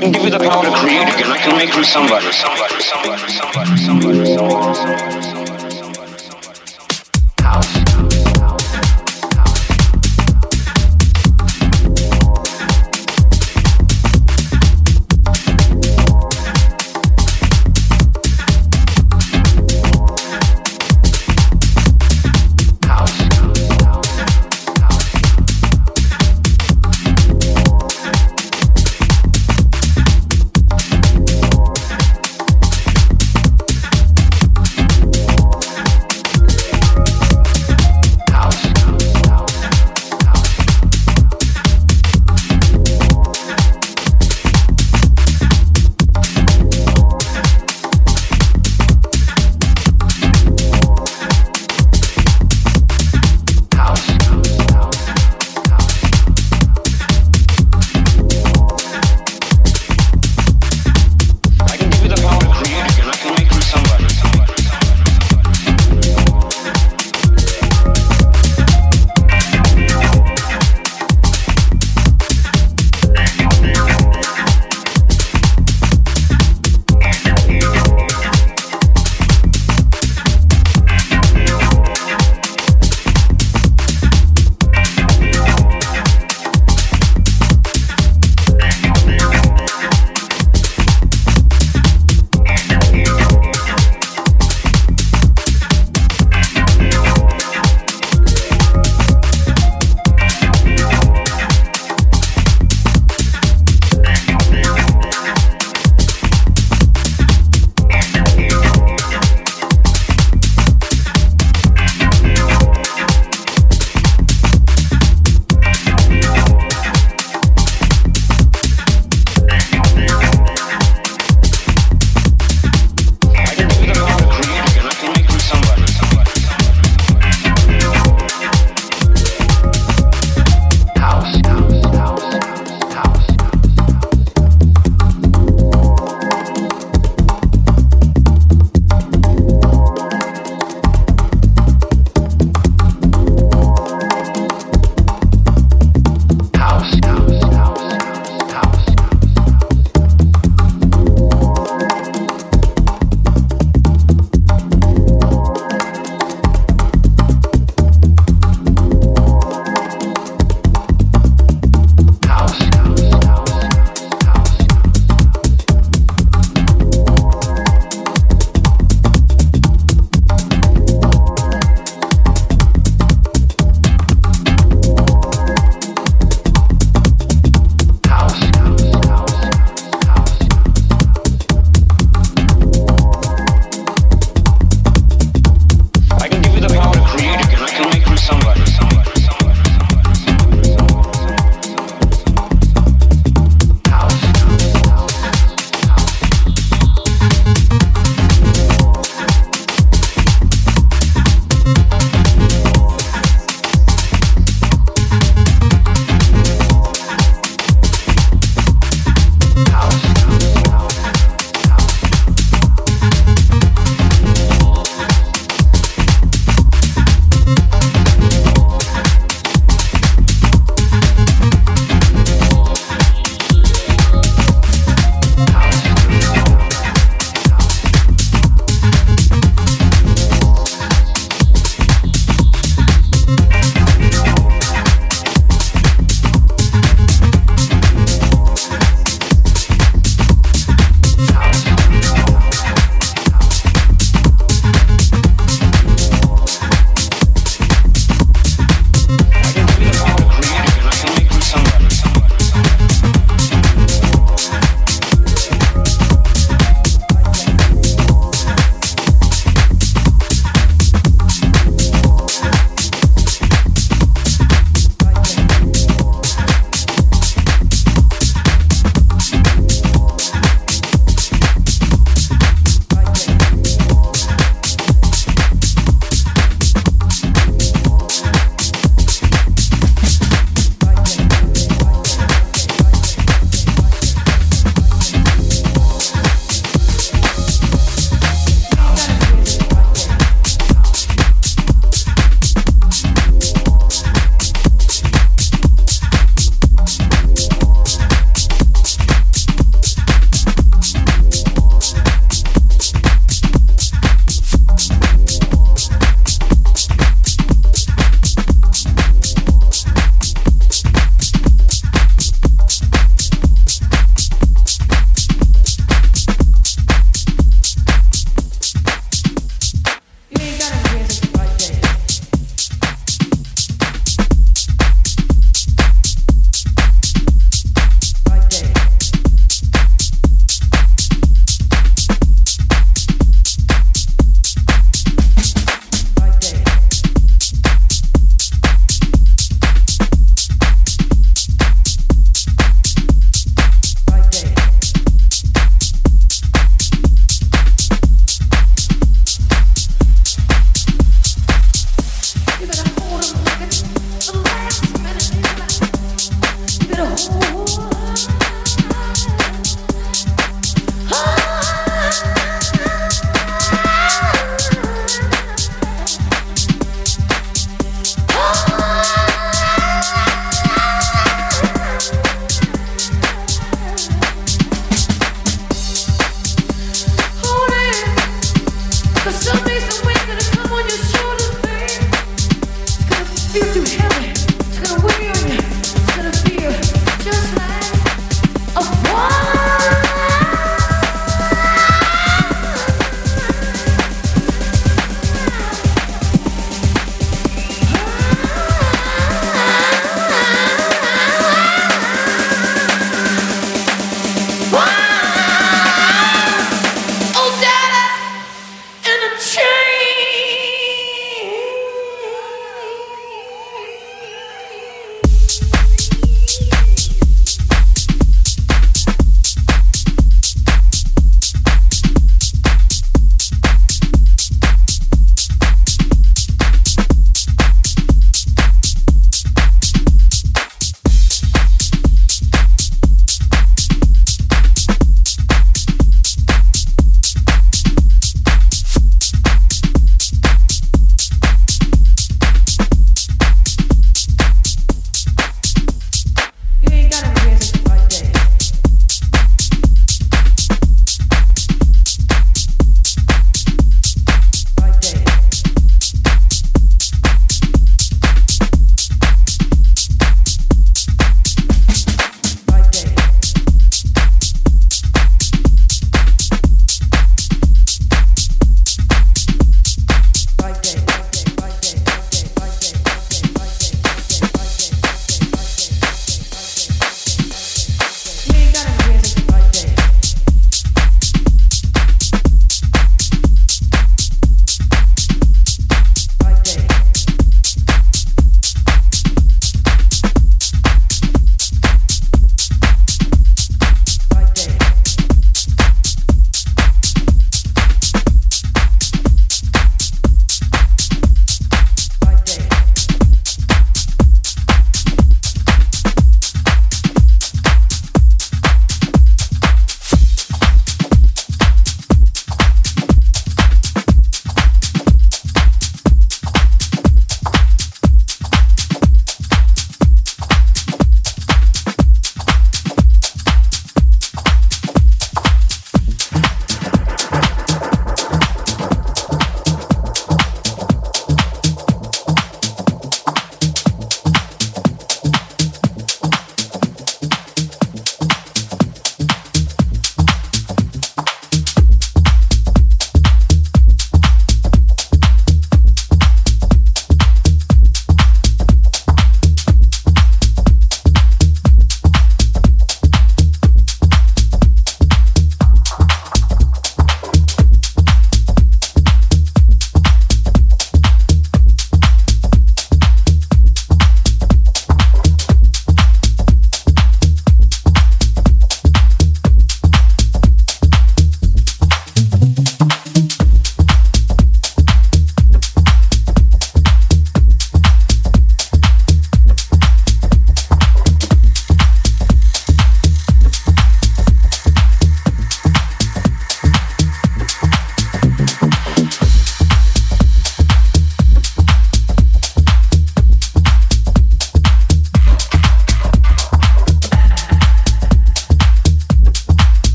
can give you the power to create again. I can make you somebody, somebody, somebody, somebody, somebody, somebody, somebody.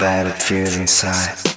Bad it feels inside.